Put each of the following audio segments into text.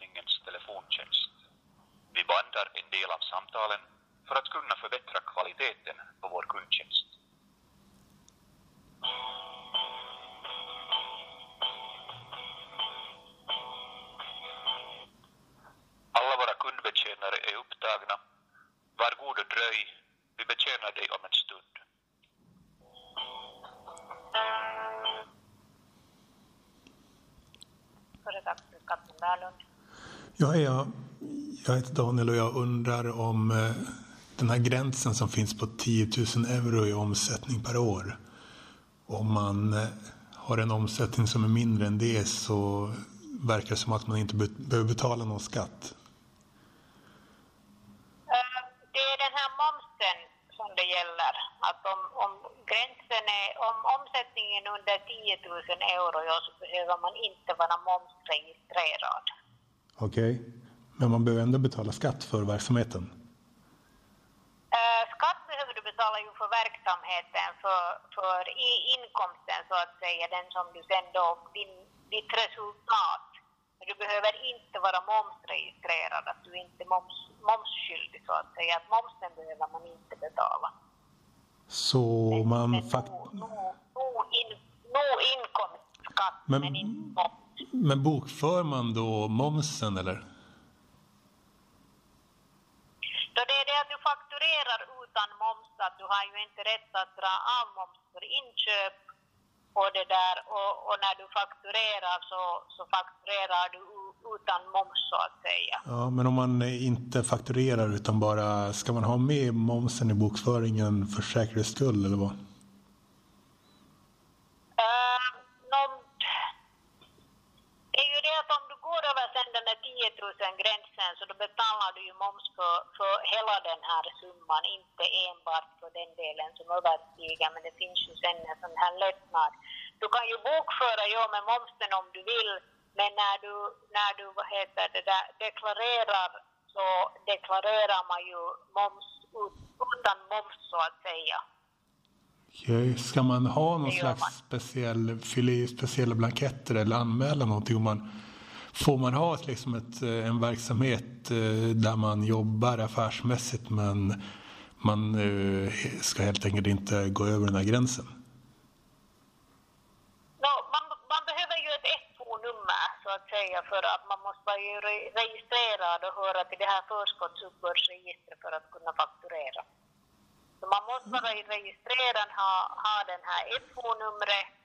förvaltningens telefontjänst. Vi bandar en del av samtalen för att kunna förbättra kvaliteten på vår kundtjänst. Alla våra kundbetjänare är upptagna. Jag, är, jag, jag heter Daniel och jag undrar om eh, den här gränsen som finns på 10 000 euro i omsättning per år. Om man eh, har en omsättning som är mindre än det så verkar det som att man inte behöver betala någon skatt. Eh, Det är den här momsen som det gäller. Att om, om gränsen är, om omsättningen är under 10 000 euro ja, så behöver man inte vara momsregistrerad. Okej. Men man behöver ändå betala skatt för verksamheten. Eh, skatt behöver du betala ju för verksamheten, för, för inkomsten så att säga, den som du sen då, din, ditt resultat. Men du behöver inte vara momsregistrerad, att du inte är moms, momsskyldig så att säga. Att momsen behöver man inte betala. Så man men fakt... nog, nog, nog, in, nog inkomstskatt, Men- men, inte moms. Men bokför man då momsen eller? Då det är det att du fakturerar utan moms, att du har ju inte rätt att dra av moms för inköp och det där och, och när du fakturerar så, så fakturerar du utan moms så att säga. Ja, men om man inte fakturerar utan bara, ska man ha med momsen i bokföringen för säkerhets skull eller vad? Går över sen den där 10 000 gränsen så då betalar du ju moms för, för hela den här summan, inte enbart för den delen som överstiger, men det finns ju sen en sån här lättnad. Du kan ju bokföra ja, med momsen om du vill, men när du, när du vad heter det där, deklarerar så deklarerar man ju moms ut- utan moms så att säga. Ska man ha någon slags speciell, fylla i speciella blanketter eller anmäla någonting? Om man, får man ha ett, liksom ett, eh, en verksamhet eh, där man jobbar affärsmässigt men man eh, ska helt enkelt inte gå över den här gränsen? No, man, man behöver ju ett FO-nummer så att säga för att man måste vara ju registrerad och höra till det här förskottsuppbördsregistret för att kunna fakturera. Så man måste vara registrerad, ha, ha den här FO-numret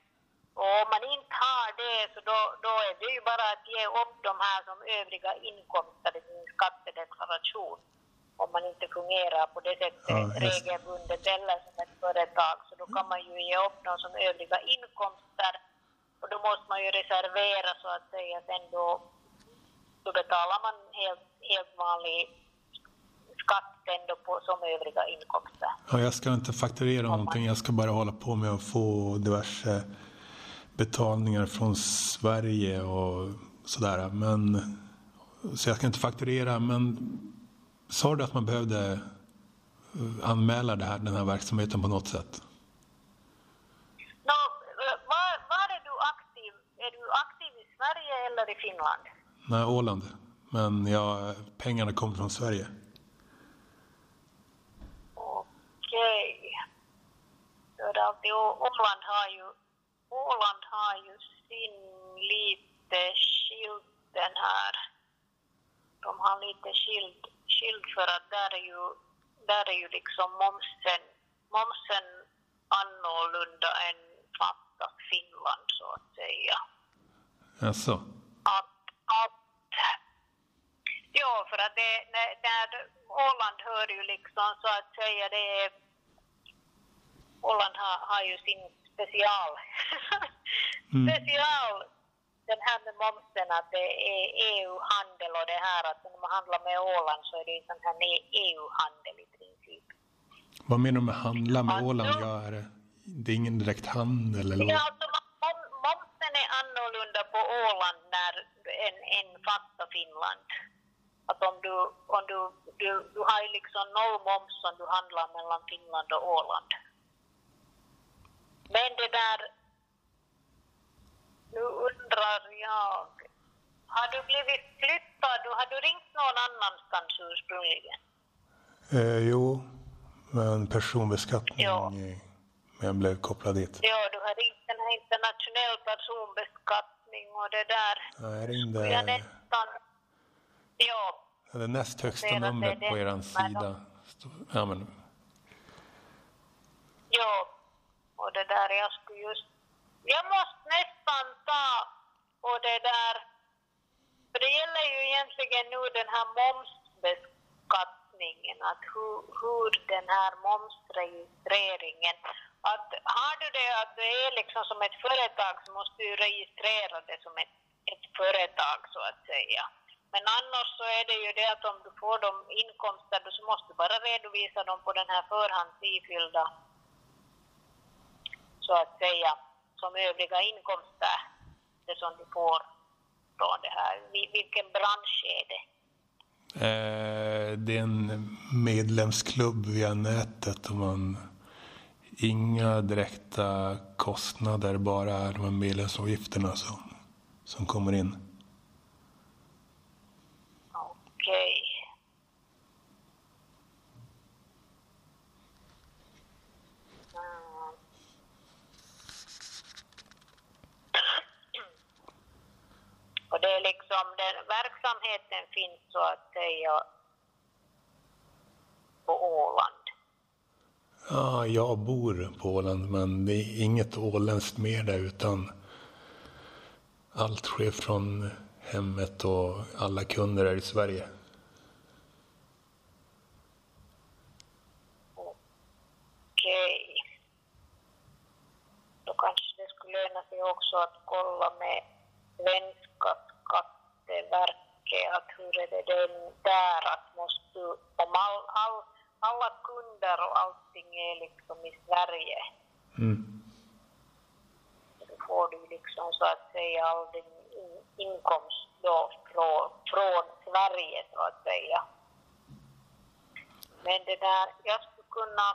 och om man inte har det så då, då är det ju bara att ge upp de här som övriga inkomster i sin skattedeklaration. Om man inte fungerar på det sättet Ja, regelbundet eller som ett företag så då kan man ju ge upp dem som övriga inkomster och då måste man ju reservera så att säga sen då, då betalar man helt, helt vanlig skatt sen då på, som övriga inkomster. Ja, jag ska inte fakturera någonting, jag ska bara hålla på med att få diverse betalningar från Sverige och sådär. Men, så jag ska inte fakturera, men sa du att man behövde eh, anmäla det här, den här verksamheten på något sätt? Eh, var, var är du aktiv? Är du aktiv i Sverige eller i Finland? Nej, Åland. Men ja, pengarna kommer från Sverige. Okej. Å- Åland har ju, Åland har ju sin lite skild den här. De har lite skild, skild för att där är ju, där är ju liksom momsen, momsen annorlunda än fattat Finland så att säga. Alltså. att, att Ja, för att det, när, när Åland hör ju liksom så att säga det är Åland har, har ju sin special Mm. special den här med momsen att det är EU-handel och det här att när man handlar med Åland så är det ju sån här EU-handel i princip. Vad menar du med handla med Alltså- Åland? Ja, är det, det är ingen direkt handel eller Ja, alltså mom- momsen är annorlunda på Åland när, än, än fasta Finland. Att om du, om du, du, du har liksom noll moms om du handlar mellan Finland och Åland. Men det där, nu undrar jag, har du blivit flyttad du ringt någon annanstans ursprungligen? Eh, jo, men personbeskattning Ja. men jag blev kopplad dit. Ja, du har ringt den här internationell personbeskattning och det där. Ja, Jag Jag ringde nästan... Ja, det näst högsta är numret på er är sida. Ja, men, ja. Och det där, jag skulle just... Jag måste nästan ta och det där... För det gäller ju egentligen nu den här momsbeskattningen, att hur, hur den här momsregistreringen... Att har du det att det är liksom som ett företag så måste du registrera det som ett, ett företag så att säga. Men annars så är det ju det att om du får de inkomster så måste du bara redovisa dem på den här förhands ifyllda så att säga som övriga inkomster, det som du får från det här. Vilken bransch är det? eh, det är en medlemsklubb via nätet och man inga direkta kostnader, bara de här medlemsavgifterna som, som kommer in. Okej. Mm. Och det är liksom, den verksamheten finns så att säga på Åland. Ja, jag bor på Åland men det är inget åländskt mer där utan allt sker från hemmet och alla kunder är i Sverige. Okej. Då kanske det skulle löna sig också att kolla med svenska skatteverket att hur är det den där att måste om all, all, alla kunder och allting är liksom i Sverige Mm. då får du liksom så att säga all din in- inkomst då från, från Sverige så att säga. Men det där, jag skulle kunna,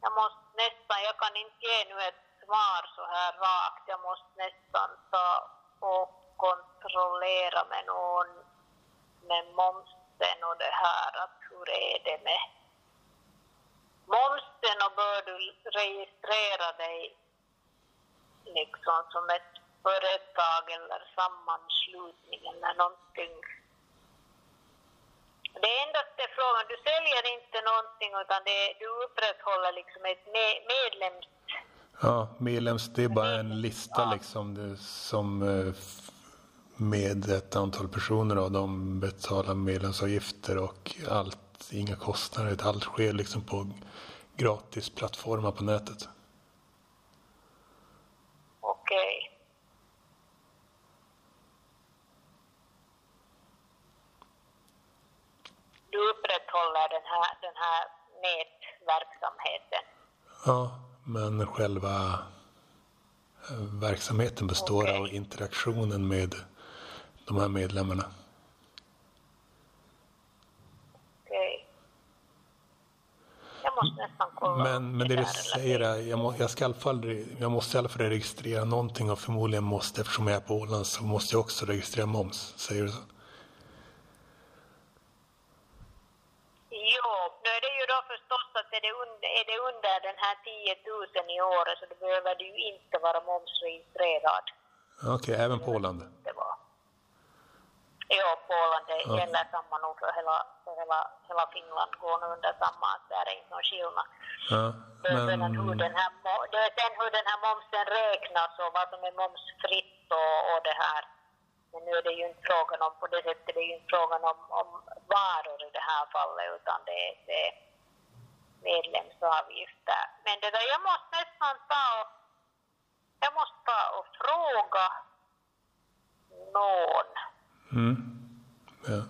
jag måste nästan, jag kan inte ge nu ett svar så här rakt, jag måste nästan ta och kontrollera med någon med momsen och det här, att hur är det med momsen och bör du registrera dig liksom som ett företag eller sammanslutning eller någonting. Det är endast det frågan, du säljer inte någonting utan det, du upprätthåller liksom ett me- medlems... Ja, medlems, det är bara en lista liksom det, som eh, med ett antal personer och de betalar medlemsavgifter och allt, inga kostnader, allt sker liksom på gratis plattformar på nätet. Okej. Du upprätthåller den här, den här nätverksamheten. Ja, men själva eh, verksamheten består Okej. av interaktionen med de här medlemmarna. Okej. Jag måste nästan kolla Men, men det du säger är, jag, må, jag, ska i alla fall, jag måste i alla fall registrera någonting och förmodligen måste, eftersom jag är på Åland, så måste jag också registrera moms. Säger du så? Jo, nu är det ju då förstås att är det, under, är det under den här 10 000 i året så då behöver du inte vara momsregistrerad. Okej, även på Åland? Det var. Ja, på Åland det Ja. gäller samma nog för hela, för hela, hela Finland går nu under samma, där är inte någon skillnad. Ja, Det är hur men, den här, mo- det är sen hur den här momsen räknas och vad som är momsfritt och, och det här. Men nu är det ju inte frågan om, på det sättet, det är ju inte frågan om, om varor i det här fallet utan det, det är medlemsavgifter. Men det där, jag måste nästan ta och, jag måste ta och fråga någon mm, ja.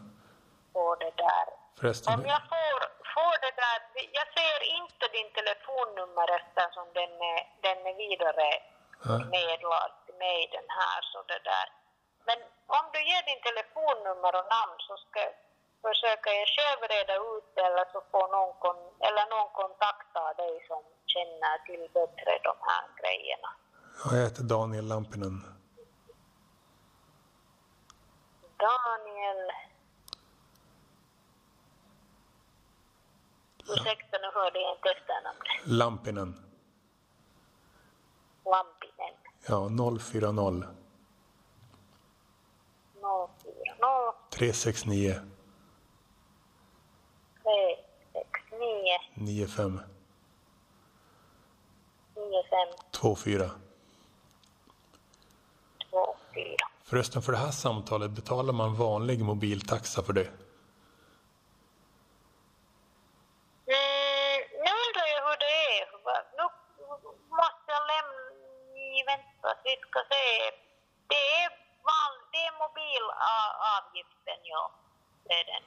på det där. Förresten, Om jag får, får det där, jag ser inte din telefonnummer eftersom den är, den är vidare Ja. medlad till mig den här så det där. Men om du ger din telefonnummer och namn så ska jag försöka jag själv reda ut det eller så får någon, kon- eller någon kontakta dig som känner till bättre de här grejerna. ja, jag heter Daniel Lampinen. Daniel. Ursäkta, nu hörde jag inte efternamnet. Lampinen. Lampinen. Ja, 040. 040. 369. 369. 95. 95. 24. 24. Förresten, för det här samtalet betalar man vanlig mobiltaxa för det? Jag vi ska se. Det är, val, det är mobilavgiften, ja. Det är den.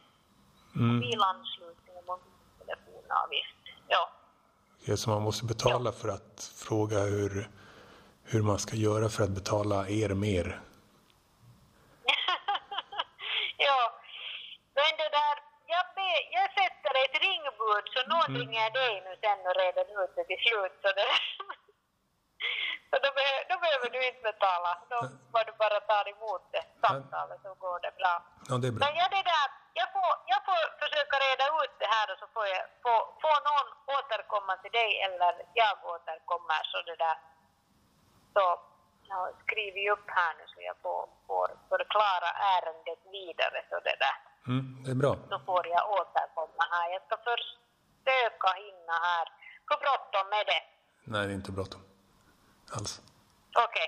Mm. Mobilanslutning och mobiltelefonavgift. Ja. Okej, Så man måste betala för att fråga hur, hur man ska göra för att betala er mer? ja. Men det där, jag, be, jag sätter ett ringbud så någon Mm. ringer dig nu sen och reder ut det till slut. Så, det, så då, be, då behöver du inte betala. Då bara du bara tar emot det samtalet så går det bra. Ja, det är bra. Men jag, det där, jag, får, jag får försöka reda ut det här och så får, jag, får, får någon återkomma till dig eller jag återkommer så det där. Så jag skriver upp här nu så jag får, får förklara ärendet vidare så det där. Mm, det är bra. Så får jag återkomma här. Jag ska först försöka hinna här. Hur bråttom är det? Nej, det är inte bråttom. Alls. Okej,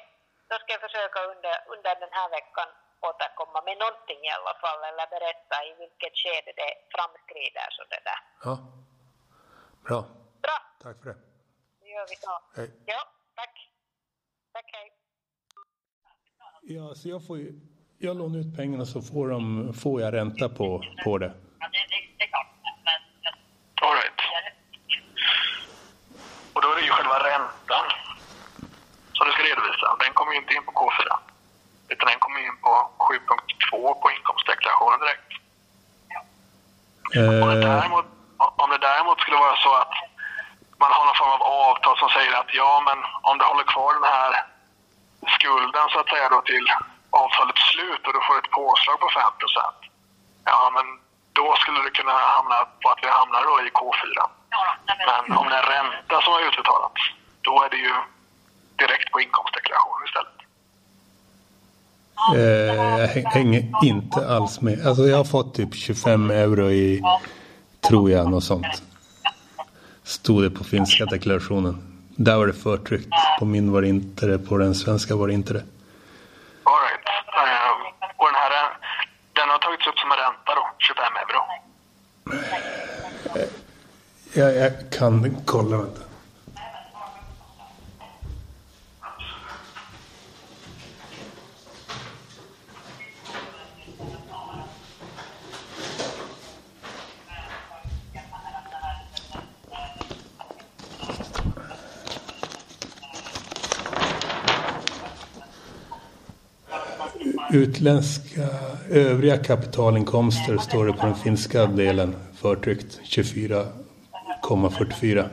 då ska jag försöka under, under den här veckan återkomma med någonting i alla fall eller berätta i vilket skede det framskrider så det där. Ja. Bra. Bra, Tack för det. då gör vi så. Hej. Ja, tack. Tack, hej. Ja, så jag får ju, jag lånar ut pengarna så får, de, får jag ränta på, på det. All Och då är det ju själva räntan som du ska redovisa. Den kommer ju inte in på K4. Utan den kommer in på 7.2 på inkomstdeklarationen direkt. Om det, Eh, däremot, om det däremot skulle vara så att man har någon form av avtal som säger att ja, men om du håller kvar den här skulden så att säga då till avtalets slut och du får ett påslag på 5 Ja, men då skulle det kunna hamna på att vi hamnar då i K4. Men om det är ränta som har utbetalats, då är det ju direkt på inkomstdeklarationen istället. eh, jag häng- hänger inte alls med. Alltså jag har fått typ 25 euro i, tror jag, något sånt. Stod det på finska deklarationen. Där var det förtryckt. På min var det inte det. På den svenska var det inte det. All right. Eh, och den här den har tagits upp som en ränta då, 25 euro. Jag, jag kan kolla, vänta. Utländska övriga kapitalinkomster står det på den finska delen förtryckt 24 24,44.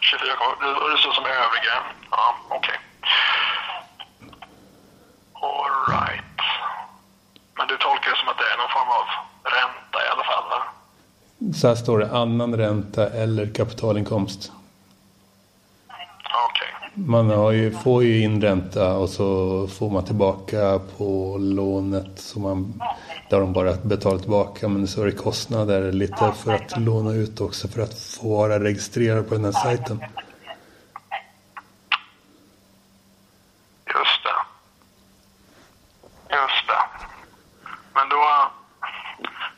24 kvar. Det är så som övriga. Ja, okej. All right. Men du tolkar det som att det är någon form av ränta i alla fall, va? Så här står det annan ränta eller kapitalinkomst. Okej. Man ju, får ju in ränta och så får man tillbaka på lånet som man, där de bara betalar tillbaka. Men så är det kostnader lite för att låna ut också för att få vara registrerad på den här sajten. Just det. Just det. Men då,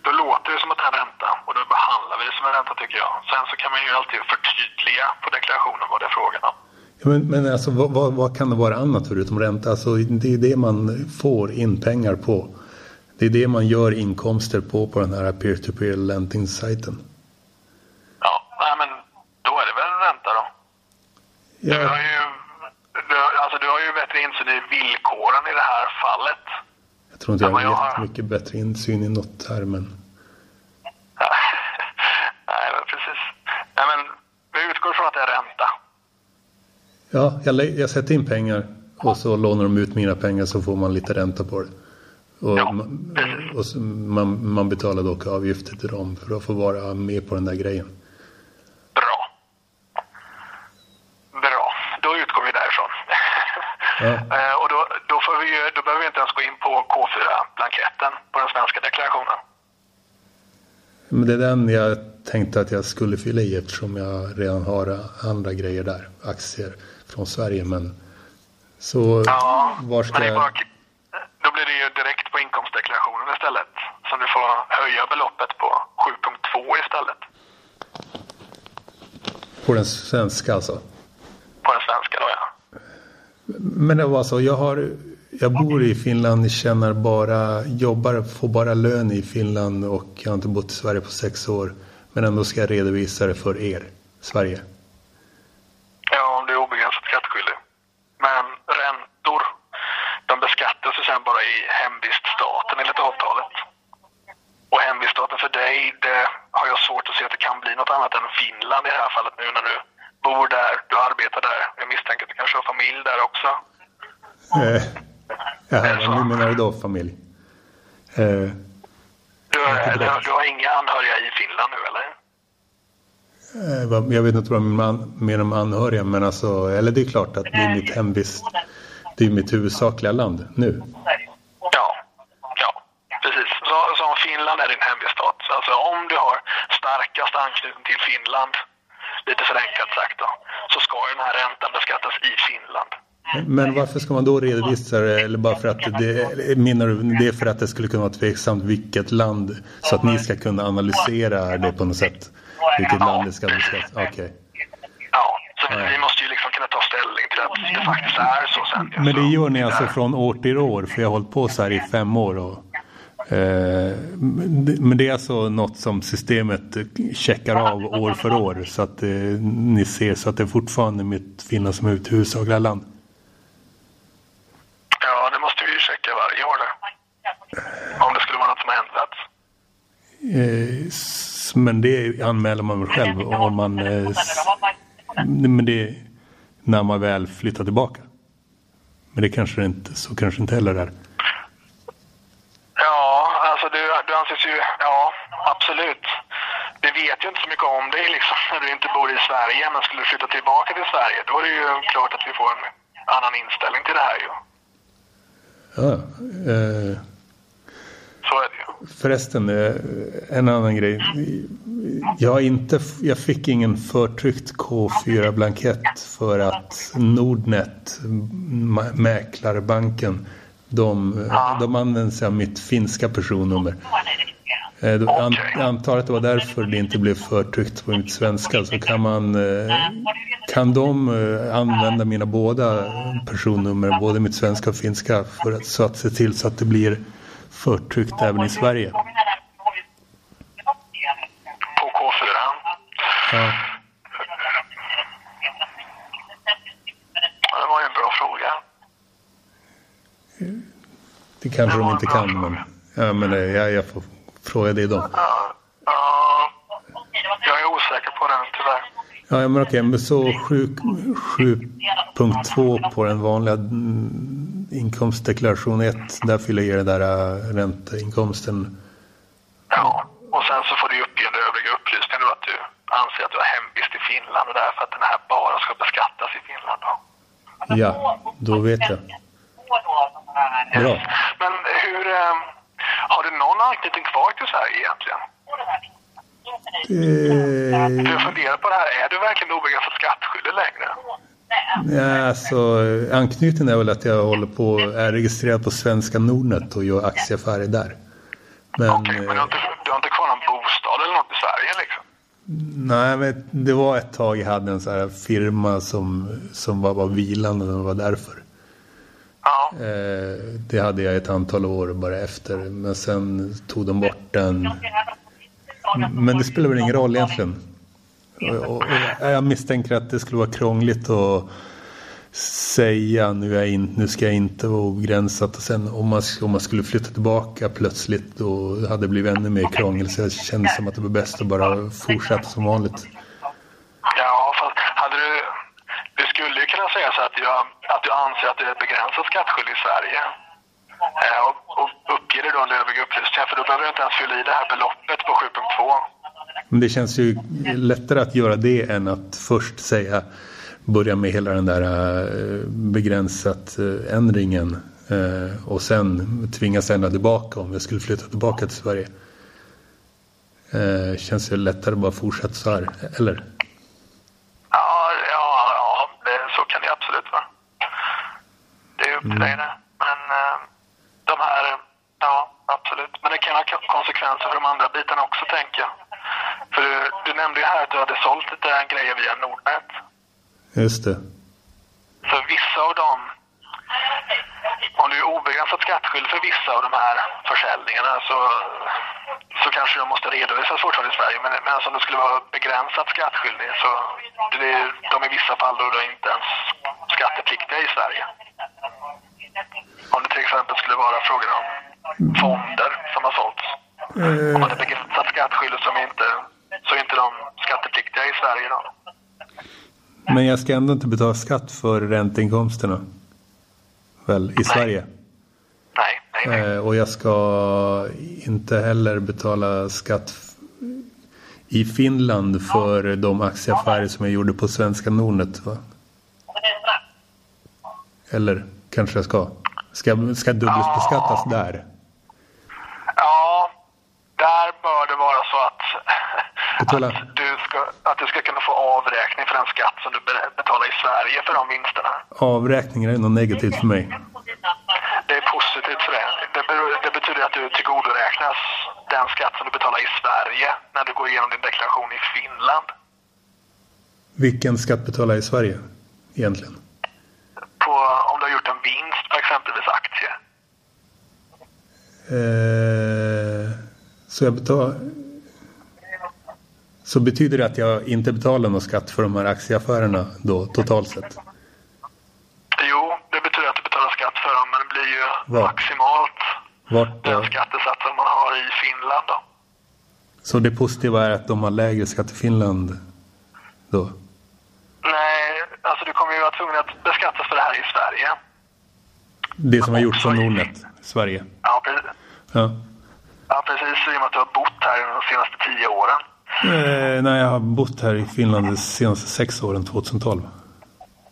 då låter det som att det är ränta och då behandlar vi det som en ränta tycker jag. Sen så kan man ju alltid förtydliga på deklarationen vad det är frågan om. Ja, men, men alltså vad, vad, vad kan det vara annat förutom ränta? Alltså, det är det man får in pengar på. Det är det man gör inkomster på på den här peer-to-peer lending-sajten. Ja, nej men då är det väl ränta då. Du har Ja, ju, du, alltså du har ju bättre insyn i villkoren i det här fallet. jag tror inte jag Ja, jag har jättemycket bättre insyn i något här, men nej, men precis. Nej, men vi utgår från att det är ränta. ja, jag, jag sätter in pengar och så lånar de ut mina pengar så får man lite ränta på det. Och, ja, man, och man, man betalar dock avgifter till dem för att få vara med på den där grejen. Bra. Bra, då utgår vi därifrån. Ja. Eh, och då, då, får vi, då behöver vi inte ens gå in på K4-blanketten på den svenska deklarationen. Men det är den jag tänkte att jag skulle fylla i eftersom jag redan har andra grejer där. Aktier från Sverige. Men så ja, var ska jag... Bara, då blir det ju direkt på inkomstdeklarationen istället. Så du får höja beloppet på 7.2 istället. På den svenska alltså? På den svenska då ja. Men det var så, jag har jag bor i Finland, tjänar bara, jobbar, får bara lön i Finland och jag har inte bott i Sverige på sex år. Men ändå ska jag redovisa det för er, Sverige. Ja, om du är obegränsat skattskyldig. Men räntor, de beskattas ju sen bara i hemviststaten enligt avtalet. Och hemviststaten för dig, det har jag svårt att se att det kan bli något annat än Finland i det här fallet nu när du bor där, du arbetar där. Jag misstänker att du kanske har familj där också. Eh, ja, hur menar du då familj? Eh, du, har, du har inga anhöriga i Finland nu eller? Eh, jag vet inte vad man menar med anhöriga, men alltså, eller det är klart att det är mitt hemvist, det är mitt huvudsakliga land nu. Ja, ja, precis. Så, så Finland är din hemviststat. Så alltså om du har starkast anknytning till Finland, lite förenklat sagt då, så ska den här räntan beskattas i Finland. Men varför ska man då redovisa det? Eller bara för att det, menar du det är för att det skulle kunna vara tveksamt vilket land så att ni ska kunna analysera det på något sätt? Vilket land det ska beskattas? Okej. Okay. Ja, så vi måste ju liksom kunna ta ställning till att det faktiskt är så sen. Men det gör ni alltså från år till år? För jag har hållit på så här i fem år och eh, men det är alltså något som systemet checkar av år för år så att eh, ni ser så att det fortfarande mitt Finland som är ett huvudsakliga land. Ja, det måste vi ju checka varje år där. Om det skulle vara något som har ändrats. Eh, men det anmäler man väl själv om man... Eh, men det när man väl flyttar tillbaka. Men det kanske inte, så kanske inte heller är. Ja, alltså du, du anses ju, ja absolut. Vi vet ju inte så mycket om dig liksom när du inte bor i Sverige. Men skulle du flytta tillbaka till Sverige då är det ju klart att vi får en annan inställning till det här ju. Ja, eh, Så är det ju. Förresten, eh, en annan grej. Jag, inte, jag fick ingen förtryckt K4-blankett för att Nordnet, mäklarbanken, de, de använder sig av mitt finska personnummer. Eh, jag antar att det var därför det inte blev förtryckt på mitt svenska. Så kan man eh, kan de använda mina båda personnummer, både mitt svenska och finska, för att, så att se till så att det blir förtryckt även i Sverige? På K4? Ja. Det var ju en bra fråga. Det kanske de inte kan, men, ja, men jag, jag får fråga då. Ja, ja, jag är osäker på den tyvärr. Ja, men okej, men så 7.2 på den vanliga mm, inkomstdeklaration 1, där fyller jag den där äh, ränteinkomsten. Ja, och sen så får du uppge en övriga upplysningar att du anser att du har hemvist i Finland och därför att den här bara ska beskattas i Finland. Då. Ja, då vet jag. Bra. Men hur, ähm, har du någon anknytning kvar till Sverige egentligen? Eh... Du funderar på det här, är du verkligen obegränsat skattskyldig längre? Ja, alltså, anknytningen är väl att jag håller på, är registrerad på Svenska Nordnet och gör aktieaffärer där. Men, Okej, men du har, inte, du har inte kvar någon bostad eller något i Sverige liksom? Nej, men det var ett tag jag hade en sån här firma som, som var, var vilande och det var därför. Ja. Eh, det hade jag ett antal år bara efter, men sen tog de bort den men det spelar väl ingen roll egentligen. Och, jag misstänker att det skulle vara krångligt att säga nu, är in, nu ska jag inte vara obegränsat och sen om man, om man skulle flytta tillbaka plötsligt då hade det blivit ännu mer krångel så jag kände som att det var bäst att bara fortsätta som vanligt. Ja, fast hade du, du skulle ju kunna säga så att, jag, att du anser att du är begränsat skattskyldig i Sverige. Eh, och, uppger det då under övriga upplysningar för då behöver du inte ens fylla i det här beloppet på 7.2. Men det känns ju lättare att göra det än att först säga börja med hela den där eh, begränsat eh, ändringen eh, och sen tvingas ändra tillbaka om jag skulle flytta tillbaka till Sverige. Känns det lättare att bara fortsätta så här, eller? Ja, ja, ja så kan det absolut vara. Det är upp till mm. dig det. Men de här, ja absolut. Men det kan ha konsekvenser för de andra bitarna också tänker jag. För du, du nämnde ju här att du hade sålt lite grejer via Nordnet. Just det. För vissa av dem, om du är obegränsat skattskyldig för vissa av de här försäljningarna så, så kanske de måste redovisas fortfarande i Sverige. Men, men alltså om du skulle vara begränsat skattskyldig så det är de i vissa fall då du inte ens skattepliktiga i Sverige. Om det till exempel skulle vara frågan om fonder som har sålts. Om man är begränsat skattskyldig som inte, så är inte de skattepliktiga i Sverige då. Men jag ska ändå inte betala skatt för ränteinkomsterna? Väl, i nej. Sverige? Nej, nej, nej. Eh, och jag ska inte heller betala skatt i Finland för de aktieaffärer som jag gjorde på svenska Nordnet va? Eller kanske jag ska? Ska, ska dubbelbeskattas där? Ja, där bör det vara så att, att du att du ska kunna få avräkning för den skatt som du betalar i Sverige för de vinsterna. Avräkningar är något negativt för mig. Det är positivt för dig. Det, det betyder att du tillgodoräknas den skatt som du betalar i Sverige när du går igenom din deklaration i Finland. Vilken skatt betalar jag i Sverige egentligen? På, om du har gjort en vinst på exempelvis aktier. Eh, så jag betalar... Så betyder det att jag inte betalar någon skatt för de här aktieaffärerna då totalt sett? Jo, det betyder att du betalar skatt för dem, men det blir ju Var? maximalt Vart, den skattesatsen man har i Finland då. Så det positiva är att de har lägre skatt i Finland då? Nej, alltså du kommer ju vara tvungen att beskattas för det här i Sverige. Det som har gjorts från Nordnet, Sverige? Ja, precis. Ja. ja, precis. I och med att du har bott här de senaste tio åren. Eh, nej, jag har bott här i Finland de senaste sex åren, 2012.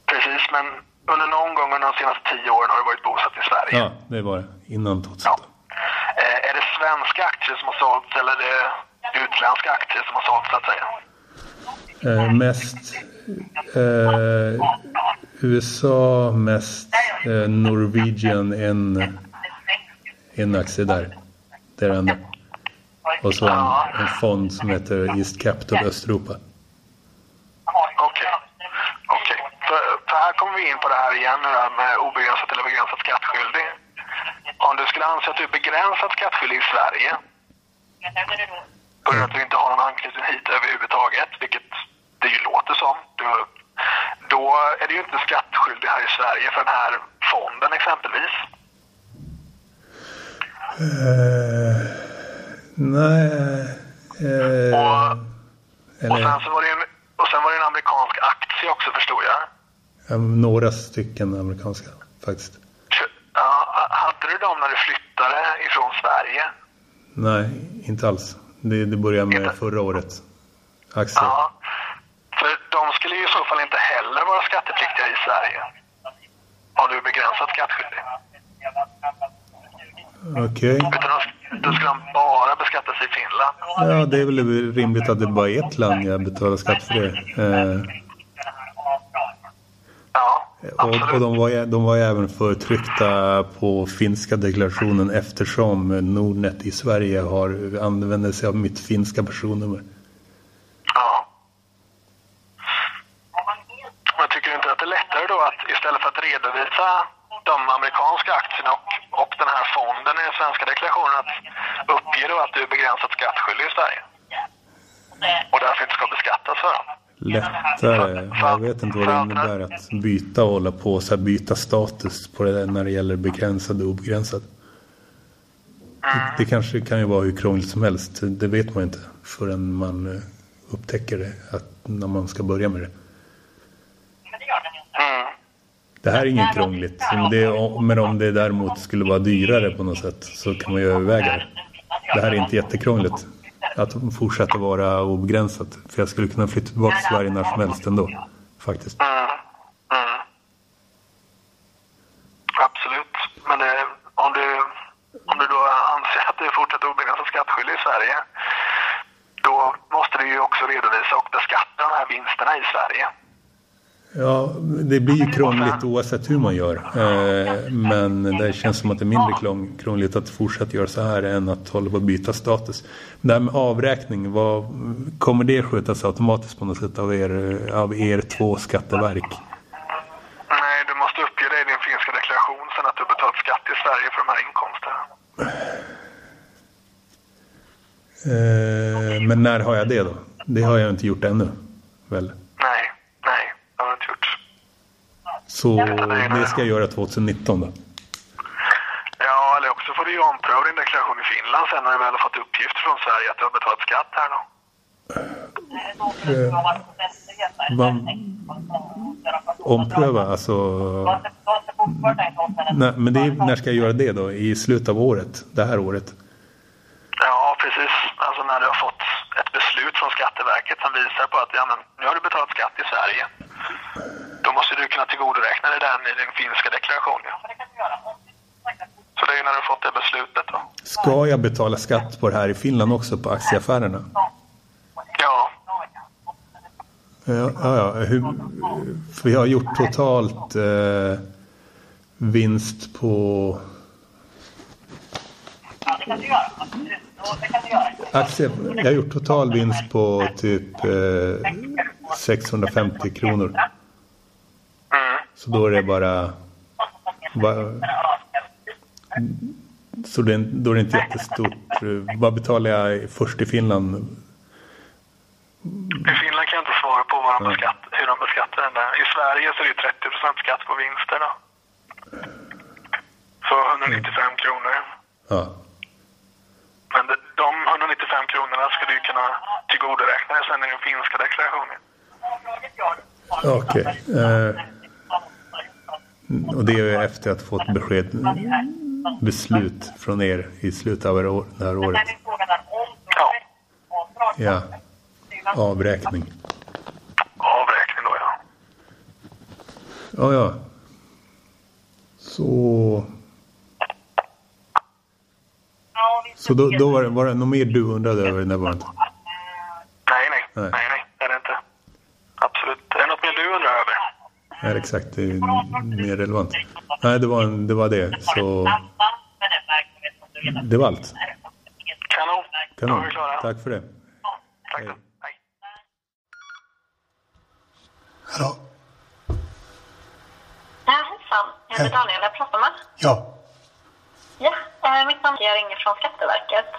Precis, men under någon gång under de senaste tio åren har du varit bosatt i Sverige? Ja, det var det. Innan 2012. Ja. Eh, är det svenska aktier som har sålts eller är det utländska aktier som har sålts, så att säga? Eh, mest eh, USA, mest eh, Norwegian, en, en aktie där. Det är det enda. Och så en, en fond som heter East Capital Östeuropa. Okej. Okay. För, för, här kommer vi in på det här igen nu med obegränsat eller begränsat skattskyldig. Om du skulle anse att du är begränsat skattskyldig i Sverige på grund av att du inte har någon anknytning hit överhuvudtaget, vilket det ju låter som. Då är du ju inte skattskyldig här i Sverige för den här fonden exempelvis. Uh... Nej. Eh, och, och, sen så var det en, och sen var det en amerikansk aktie också förstod jag. Ja, några stycken amerikanska faktiskt. Ja, hade du dem när du flyttade ifrån Sverige? Nej, inte alls. Det, det började med inte. förra året. Aktier. Ja, för de skulle ju i så fall inte heller vara skattepliktiga i Sverige. Om du begränsat skattskyldig. Okej. Okay. Då skulle de bara beskattas i Finland. Ja, det är väl rimligt att det bara är ett land jag betalar skatt för det. Eh. Ja, och, och de, var, de var även förtryckta på finska deklarationen eftersom Nordnet i Sverige har använder sig av mitt finska personnummer. Ja. Men tycker du inte att det är lättare då att istället för att redovisa de amerikanska aktierna och, och den här fonden i den svenska deklarationen att uppge då att du är begränsat skattskyldig i Sverige. Och därför inte ska beskattas för dem. Lättare. Jag vet inte vad det innebär att byta och hålla på så här, byta status på det där när det gäller begränsad och obegränsad. Mm. Det, det kanske kan ju vara hur krångligt som helst. Det vet man inte förrän man eh, upptäcker det. Att, när man ska börja med det. Det här är inget krångligt. Men, det, men om det däremot skulle vara dyrare på något sätt så kan man ju överväga det. Det här är inte jättekrångligt. Att fortsätta vara obegränsat. För jag skulle kunna flytta tillbaka till Sverige när som helst ändå. Faktiskt. Mm. Mm. Absolut. Men det, om, du, om du då anser att du är fortsatt obegränsat skattskyldig i Sverige då måste du ju också redovisa och beskatta de här vinsterna i Sverige. Ja, det blir ju krångligt oavsett hur man gör. Eh, men det känns som att det är mindre krångligt att fortsätta göra så här än att hålla på att byta status. Det här med avräkning, vad, kommer det skötas automatiskt på något sätt av er, av er två skatteverk? Nej, du måste uppge det i din finska deklaration sen att du betalat skatt i Sverige för de här inkomsterna. Eh, men när har jag det då? Det har jag inte gjort ännu, väl? Så det ska jag göra 2019 då? Ja, eller också får du ju ompröva din deklaration i Finland sen när du väl har fått uppgift från Sverige att du har betalat skatt här då. Man, ompröva, alltså... Nej, men det är, när ska jag göra det då? I slutet av året? Det här året? Ja, precis. Alltså när du har fått ett beslut från Skatteverket som visar på att ja, men, nu har du betalat skatt i Sverige. Måste du kunna tillgodoräkna dig den i din finska deklaration. Ja. Så det är när du fått det beslutet. Då. Ska jag betala skatt på det här i Finland också på aktieaffärerna? Ja. Ja, ja, Hur, för jag har gjort totalt eh, vinst på... Aktie, jag har gjort total vinst på typ eh, 650 kronor. Så då är det bara... så det, då är det inte jättestort. Vad betalar jag först i Finland? I Finland kan jag inte svara på vad de beskatt, hur de beskattar den där. I Sverige så är det 30% skatt på vinster då. Så 195 kronor. Ja. Men de 195 kronorna ska du kunna tillgodoräkna dig sen i din finska deklaration. Okej. Okay. Uh. Och det är efter att fått besked, beslut från er i slutet av det här året. Ja. Avräkning. Avräkning då, ja. Ja, ja. Så... Så då, då var, det, var det något mer du undrade över? Nej, nej. Nej, nej. nej. Är exakt det är mer relevant. Nej, det var, det var det. Så det var allt. Kanon. Kanon. Tack för det. Tack. Hej. Hallå? Ja, hejsan. Jag heter Daniel. Jag pratar med. Ja. Ja, äh, mitt namn är jag ringer från Skatteverket.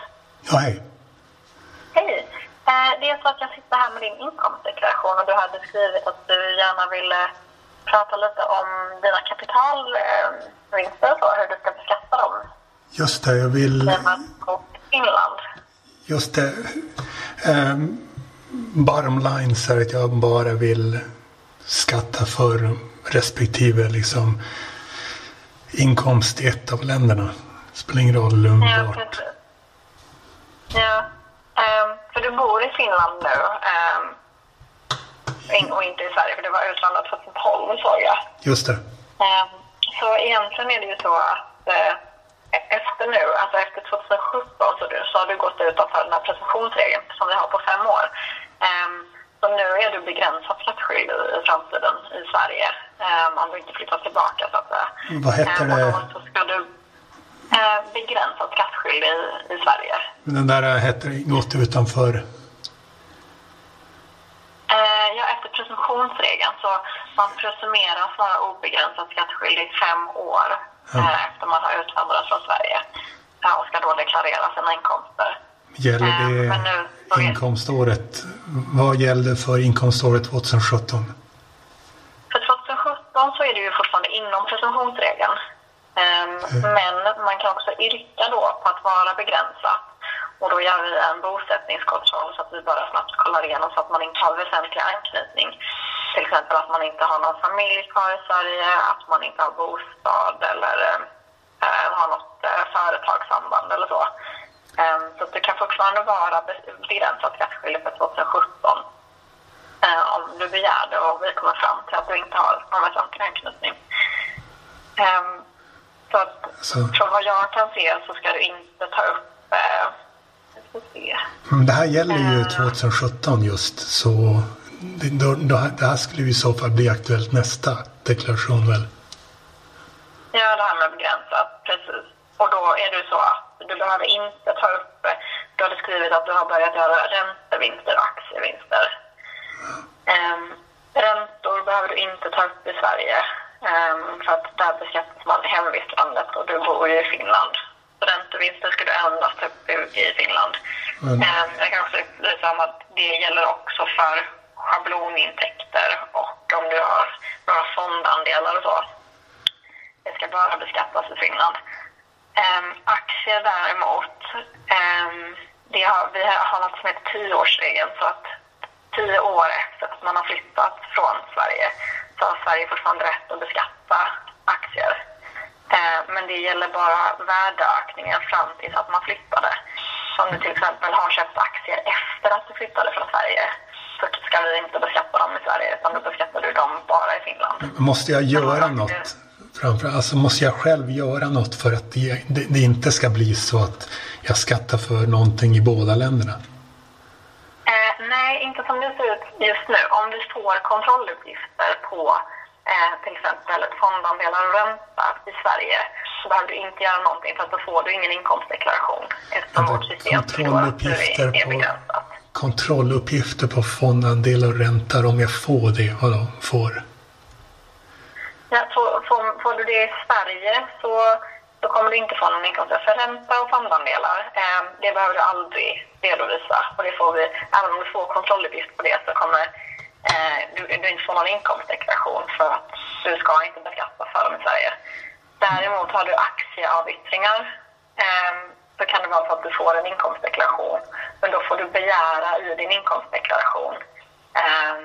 Ja, hej. Hej. Äh, det är så att jag sitter här med din inkomstdeklaration och du hade skrivit att du gärna ville prata lite om dina kapitalvinster och hur du ska beskatta dem. Just det, jag vill... Finland. Just det. Um, bottom line är att jag bara vill skatta för respektive liksom inkomst i ett av länderna. Spelar ingen roll um, ja, vart. Ja, um, för du bor i Finland nu. Um, och inte i Sverige för det var utlandat 2012 såg jag. Just det. Ehm, så egentligen är det ju så att eh, efter nu, alltså efter 2017 så, så har du gått utanför den här presumtionsregeln som vi har på fem år. Ehm, så nu är du begränsat skattskyldig i framtiden i Sverige ehm, om du inte flyttar tillbaka så att säga. Vad heter det? Så ska du eh, begränsat skattskyldig i, i Sverige. Den där heter gått utanför Eh, ja, efter presumtionsregeln så man presumeras vara obegränsat skattskyldig i fem år ja. Eh, efter man har utvandrat från Sverige och ska då deklarera sina inkomster. Gäller eh, det nu, inkomståret? Vad gällde för inkomståret 2017? För 2017 så är det ju fortfarande inom presumtionsregeln. Mm. Men man kan också yrka då på att vara begränsat och då gör vi en bosättningskontroll så att vi bara snabbt kollar igenom så att man inte har väsentlig anknytning. till exempel att man inte har någon familj kvar i Sverige, att man inte har bostad eller eh, har något eh, företagssamband eller så. Eh, så det kan fortfarande vara begränsat skattskyldig för 2017 eh, om du begär det och vi kommer fram till att du inte har någon väsentlig anknytning. Eh, så att Så, från vad jag kan se så ska du inte ta upp eh, ska se. men det här gäller ju Eh. 2017 just så det, det här skulle ju i så fall bli aktuellt nästa deklaration väl? Ja, det här med begränsat, precis. Och då är det så att du behöver inte ta upp, du hade skrivit att du har börjat göra räntevinster och aktievinster. Um, räntor behöver du inte ta upp i Sverige ehm, för att där beskattas man i hemvistlandet och du bor ju i Finland. Ska du endast ta upp i, Finland. Mm. Ehm, jag kan också upplysa om att det gäller också för schablonintäkter och om du har några fondandelar och så. Det ska bara beskattas i Finland. Um, aktier däremot, um, det har, vi har något som heter tioårsregeln. Så att tio år efter att man har flyttat från Sverige så har Sverige fortfarande rätt att beskatta aktier. Eh, men det gäller bara värdeökningen fram tills att man flyttade. Så om du till exempel har köpt aktier efter att du flyttade från Sverige så ska vi inte beskatta dem i Sverige utan då beskattar du dem bara i Finland. Måste jag göra något? Framför, alltså måste jag själv göra något för att det, det, det inte ska bli så att jag skattar för någonting i båda länderna? Eh, nej, inte som det ser ut just nu. Om du får kontrolluppgifter på eh, till exempel ett fondandelar och ränta i Sverige så behöver du inte göra någonting för att då får du ingen inkomstdeklaration eftersom vårt system kontrolluppgifter är, på- begränsat. Kontrolluppgifter på fondandelar och räntor om jag får det. Vadå, får? Ja, får, får, får du det i Sverige så då kommer du inte få någon inkomst. För ränta och fondandelar, eh, det behöver du aldrig redovisa. Och det får vi, även om du får kontrolluppgift på det så kommer du, du inte få någon inkomstdeklaration för att du ska inte beskattas för dem i Sverige. Däremot har du aktieavyttringar eh, så kan det vara så att du får en inkomstdeklaration. Men då får du begära i din inkomstdeklaration eh,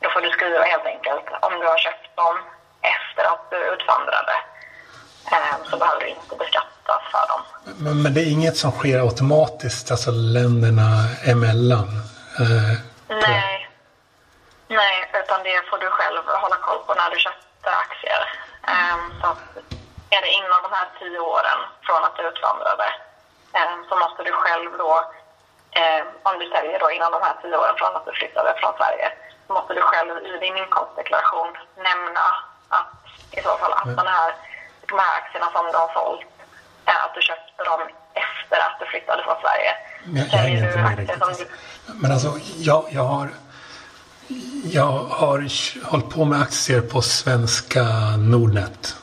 då får du skriva helt enkelt om du har köpt dem efter att du utvandrade eh, så behöver du inte beskattas för dem. Men, men det är inget som sker automatiskt, alltså länderna emellan? Eh, Nej. Nej, utan det får du själv hålla koll på när du köpte aktier. Eh, så att är det inom de här tio åren från att du utvandrade eh, så måste du själv då, eh, om du säljer då inom de här tio åren från att du flyttade från Sverige, så måste du själv i din inkomstdeklaration nämna att i så fall att den här, de här aktierna som du har sålt, eh, att du köpte dem efter att du flyttade från Sverige. Men jag, jag hänger inte med riktigt. du, Men alltså, jag, jag har... Jag har hållit på med aktier på svenska Nordnet.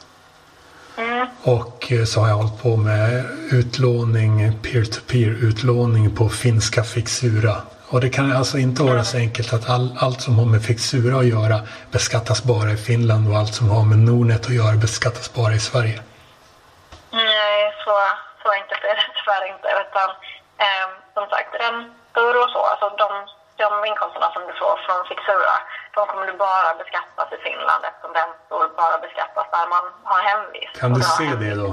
mm, Och eh, så har jag hållit på med utlåning, peer-to-peer utlåning på finska Fixura. Och det kan alltså inte vara så enkelt att all, allt som har med Fixura att göra beskattas bara i Finland och allt som har med Nordnet att göra beskattas bara i Sverige. Nej, så, så enkelt är det tyvärr inte. Utan, eh, som sagt, räntor och så, alltså de, de inkomsterna som du får från Fixura, de kommer du bara beskattas i Finland eftersom räntor bara beskattas där man har hemvist. Kan du se det då?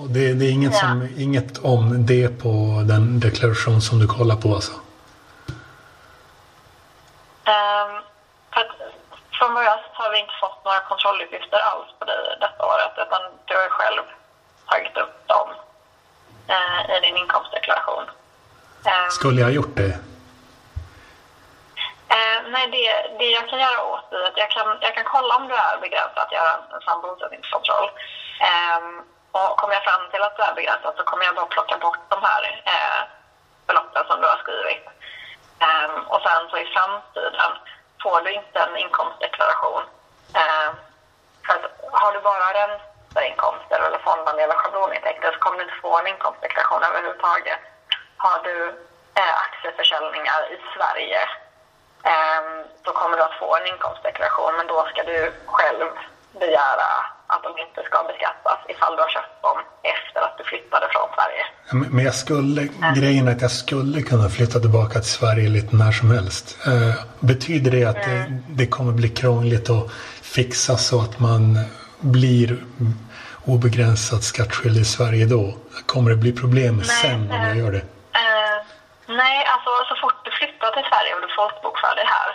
Och det, det är inget, Ja. som, inget om det på den deklaration som du kollar på alltså? För att, från vad jag har vi inte fått några kontrolluppgifter alls på dig detta året utan du har själv tagit upp dem eh, i din inkomstdeklaration. Ehm, Skulle jag ha gjort det? Eh, nej, det, det jag kan göra åt dig... är att jag kan, jag kan kolla om du är begränsad att göra en sån bosättningskontroll. Ehm, och kommer jag fram till att du är begränsad så kommer jag bara plocka bort de här eh, beloppen som du har skrivit. Eh, och sen så i framtiden får du inte en inkomstdeklaration. Ehm, för att har du bara ränteinkomster eller fondandelar, schablonintäkter så kommer du inte få en inkomstdeklaration överhuvudtaget. Har du eh, aktieförsäljningar i Sverige då kommer du att få en inkomstdeklaration men då ska du själv begära att de inte ska beskattas ifall du har köpt dem efter att du flyttade från Sverige. Men jag skulle, grejen är att jag skulle kunna flytta tillbaka till Sverige lite när som helst. Eh, betyder det att det, det kommer bli krångligt att fixa så att man blir obegränsat skattskyldig i Sverige då? Kommer det bli problem Nej, sen om jag gör det? Nej, alltså så fort du flyttar till Sverige och du folkbokför dig här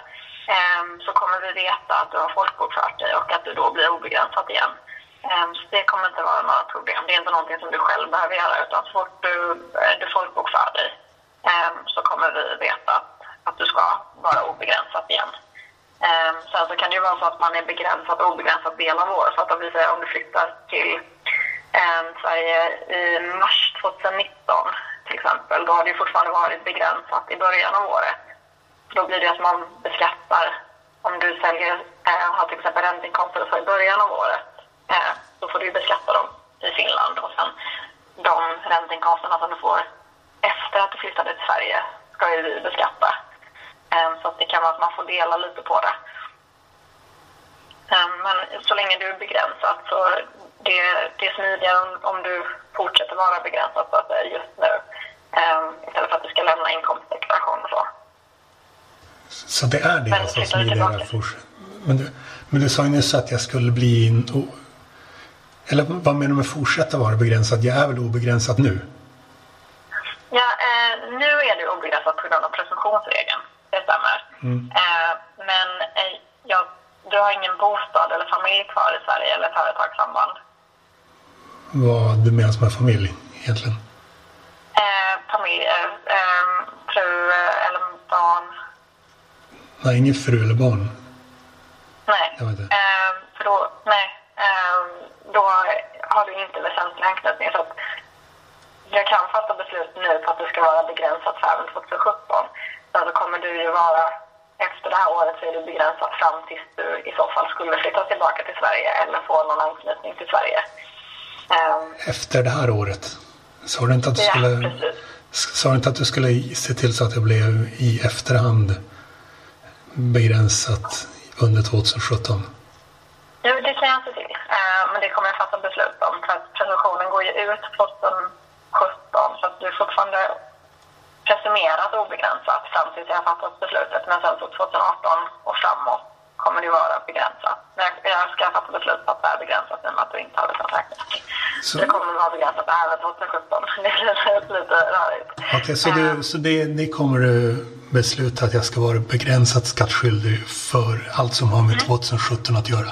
ehm, så kommer vi veta att du har folkbokfört dig och att du då blir obegränsat igen. Ehm, så det kommer inte vara några problem. Det är inte någonting som du själv behöver göra utan så fort du, eh, du folkbokför dig ehm, så kommer vi veta att, att du ska vara obegränsat igen. Sen så kan det ju vara så att man är begränsad obegränsad del av året. Så att om vi säger om du flyttar till Sverige i mars 2019 till exempel, då har det ju fortfarande varit begränsat i början av året. Så då blir det att man beskattar, om du säljer, eh, har till exempel ränteinkomster så i början av året, eh, då får du beskatta dem i Finland. Och sen de ränteinkomsterna som du får efter att du flyttade till Sverige ska ju vi beskatta. Eh, Så att det kan vara att man får dela lite på det. Eh, men så länge du är begränsad så det, det är smidigare om, om du fortsätter vara begränsad så att säga just nu. Ehm, Istället för att du ska lämna inkomstdeklaration och så. Så det är det Men alltså smidigare tillbaka? fortsätt. Men du, men du sa ju nyss att jag skulle bli... En, eller vad menar du med fortsätta vara begränsad? Jag är väl obegränsad nu? Ja, eh, nu är du obegränsad på grund av presumtionsregeln. Det stämmer. Eh, men eh, ja, du har ingen bostad eller familj kvar i Sverige eller företagssamband. Vad du menar med familj egentligen? Eh, familj, eh, eh, fru eh, eller barn. Nej, ingen fru eller barn. Nej. Eh, för då, nej. Eh, då har du inte väsentlig anknytning. Så att jag kan fatta beslut nu på att det ska vara begränsat för även 2017. Sen så kommer du ju vara, efter det här året så är du begränsat fram tills du i så fall skulle flytta tillbaka till Sverige eller få någon anknytning till Sverige. Efter det här året. Sa du inte att du Ja, skulle... precis. Sa inte att du skulle se till så att det blev i efterhand begränsat under 2017? Jo, det kan jag inte till. Eh, men det kommer jag fatta beslut om. För att presumtionen går ju ut 2017. Så att du är fortfarande presumerat obegränsat fram tills jag har fattat beslutet. Men sen så 2018 och framåt kommer det vara begränsat. Jag, ska fatta beslut på att det är begränsat nu med att du inte har väsentligt Så- Det kommer vara begränsat även 2017. Det är lite rörigt. Okej, så, du, så det, det kommer du besluta att jag ska vara begränsat skattskyldig för allt som har med 2017 att göra?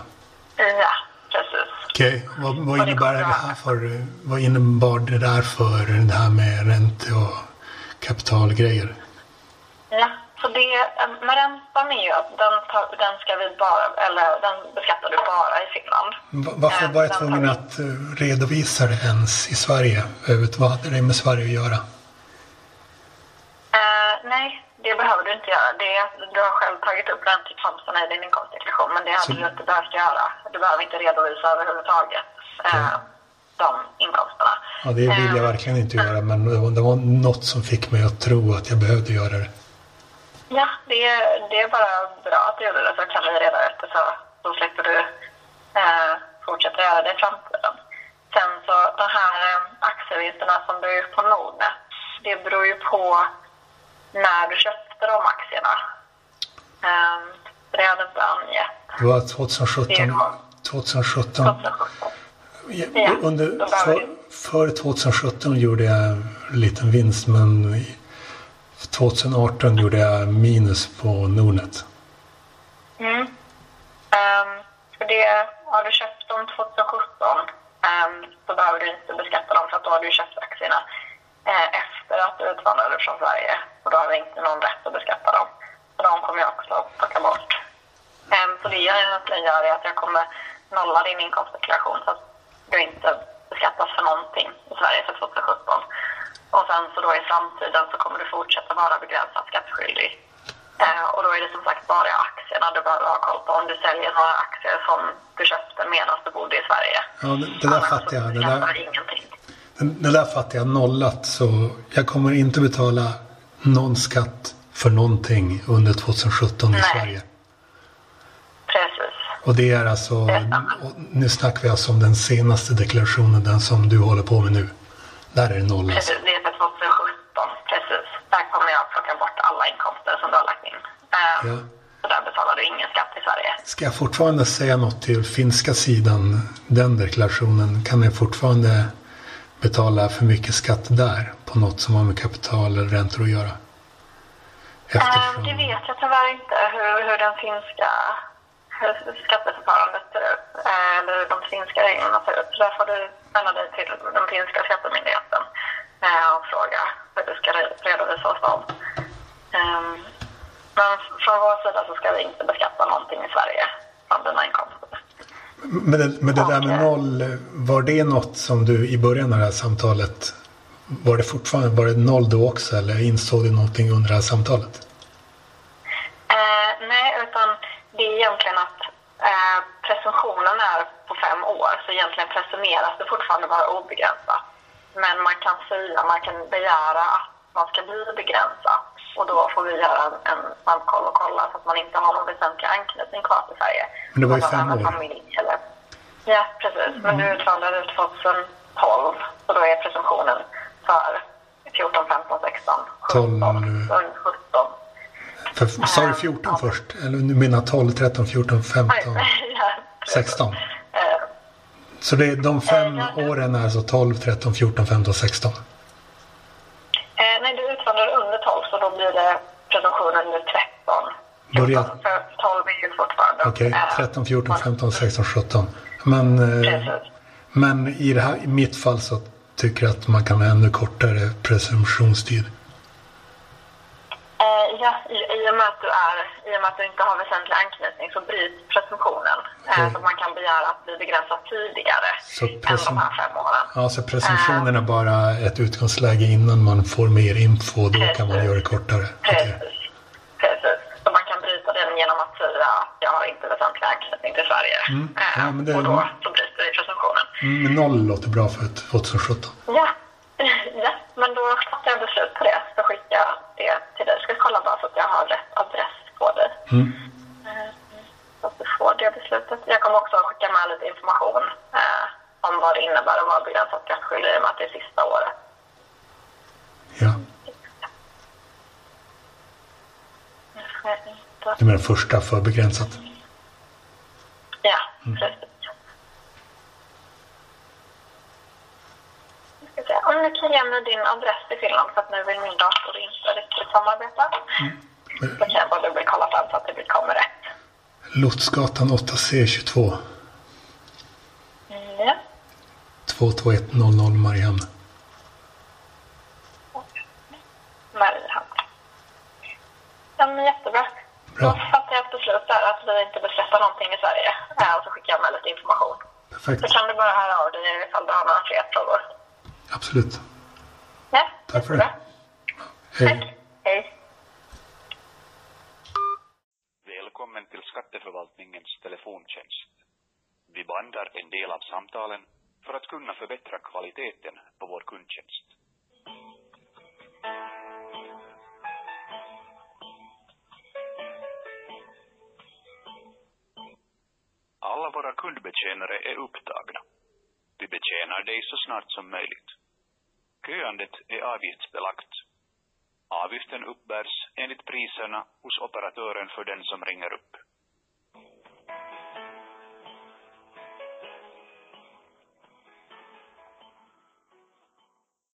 Ja, precis. Okej, vad, vad, Och det innebär det att- här för, vad innebar det där för det här med ränte och kapitalgrejer? Ja, så det, med räntan är ju att den, tar, den ska vi bara, eller den beskattar du bara i Finland. Va- Varför Eh, var jag tvungen att eh, redovisa det ens i Sverige? Vad hade det med Sverige att göra? Eh, nej, det behöver du inte göra. Det, du har själv tagit upp räntinkomsterna i din inkomstdeklaration, men det hade Så- du inte behövt göra. Du behöver inte redovisa överhuvudtaget eh, de inkomsterna. Ja, det vill jag Eh, verkligen inte göra, men det var något som fick mig att tro att jag behövde göra det. Ja, det, det är bara bra att du gjorde det så kan vi reda ut det så då slipper du eh, fortsätta göra det i framtiden. Sen så de här eh, aktievinsterna som du är på Nordnet, det beror ju på när du köpte de aktierna. Eh, det hade inte angett. Det var 2017. Det var- 2017. 2017. Ja, Under, för, före 2017 gjorde jag en liten vinst, men 2018 gjorde jag minus på Nordnet. Mm. Um, för det, har du köpt dem 2017 um, så behöver du inte beskatta dem för att då har du köpt aktierna uh, efter att du utvandrade från Sverige och då har vi inte någon rätt att beskatta dem. Så de kommer jag också att plocka bort. Um, så det jag egentligen gör är att jag kommer nolla din inkomstdeklaration så att du inte beskattas för någonting i Sverige för 2017. Och sen så då i framtiden så kommer du fortsätta vara begränsat skattskyldig. Eh, och då är det som sagt bara aktierna du behöver ha koll på. Om du säljer några aktier som du köpte medan du bodde i Sverige. Ja, det, det där fattar jag. Det där, ingenting. det, där fattar jag nollat. Så jag kommer inte betala någon skatt för någonting under 2017 i Nej. Sverige. Precis. Och det är alltså, nu snackar vi alltså om den senaste deklarationen, den som du håller på med nu. Där är det noll alltså. Precis, 2017. Precis. Där kommer jag plocka bort alla inkomster som du har lagt in. Ehm, Ja. Så där betalar du ingen skatt i Sverige. Ska jag fortfarande säga något till finska sidan, den deklarationen, kan jag fortfarande betala för mycket skatt där på något som har med kapital eller räntor att göra? Ehm, Eftersom... det vet jag tyvärr inte hur, hur den finska hur skatteförfarandet ser ut. eh, Eller hur de finska reglerna ser ut. Så där får du vända dig till den finska skattemyndigheten eh, och fråga hur du ska re- redovisa hos dem. Ehm, Men från vår sida så ska vi inte beskatta någonting i Sverige från dina inkomster. Men det, men det där med noll, var det något som du i början av det här samtalet, var det fortfarande, var det noll då också eller insåg du någonting under det här samtalet? Eh, nej, utan det är egentligen att eh, presumtionen är på fem år, så egentligen presumeras det fortfarande vara obegränsat. Men man kan säga, man kan begära att man ska bli begränsat och då får vi göra en, en snabbkoll och kolla så att man inte har någon väsentlig anknytning kvar till Sverige. Men det var ju fem år. Familj, eller... Ja, precis. Men du utvalde 2012, så då är presumtionen för 14, 15, 16, 17, 12. 17. För, sa du 14 först? Eller du menar 12, 13, 14, 15, Ja, precis. 16? Eh, Så det är de fem åren är alltså 12, 13, 14, 15, 16? Eh, nej, du utvandrar under 12 så då blir det presumtionen under 13. Börja- 14, För 12 är ju fortfarande... Okej, eh, 13, 14, 15, 16, 17. Men, eh, men i, det här, i mitt fall så tycker jag att man kan ha ännu kortare presumtionstid. Eh, ja, i, i, och med att du är, I och med att du inte har väsentlig anknytning så bryts presumtionen. Eh, Okej. så man kan begära att bli begränsad tidigare Så än de här fem åren. Alltså presumtionen är bara ett utgångsläge innan man får mer info. Då kan man göra det kortare. Precis. Precis. Så man kan bryta den genom att säga att jag har inte väsentlig anknytning till Sverige. Mm. Eh, Ja, men det- Och då så bryter vi presumtionen. Mm, Men noll låter bra för ett 2017. Ja. ja, men då fattar jag beslut på det. Så skickar jag det till dig. Ska kolla bara så att jag har rätt adress på dig. Mm. Eh, Så att du får det beslutet. Jag kommer också skicka med lite information eh, om vad det innebär att vara begränsat skattskyldig i och med att det är sista året. Ja. Jag ska inte- Du menar första för begränsat? Ja, Mm. precis. Nu ska vi se. Om du kan ge mig din adress i Finland för att nu vill min dator inte riktigt samarbeta. Då kan jag bara dubbelkolla sen så att det kommer rätt. Lotsgatan 8C22 Ja. 22100 Mariehamn. Mariehamn. Ja, men jättebra. Bra. Då fattar jag ett beslut där att vi inte beskattar någonting i Sverige. Och så skickar jag med lite information. Perfekt. Så kan du bara höra av dig ifall du har några fler frågor. Absolut. Ja, Tack för det. Hej. Tack. Hej. Välkommen till Skatteförvaltningens telefontjänst. Vi bandar en del av samtalen för att kunna förbättra kvaliteten på vår kundtjänst. Alla våra kundbetjänare är upptagna. Vi betjänar dig så snart som möjligt. Köandet är avgiftsbelagt. Avgiften uppbärs enligt priserna hos operatören för den som ringer upp.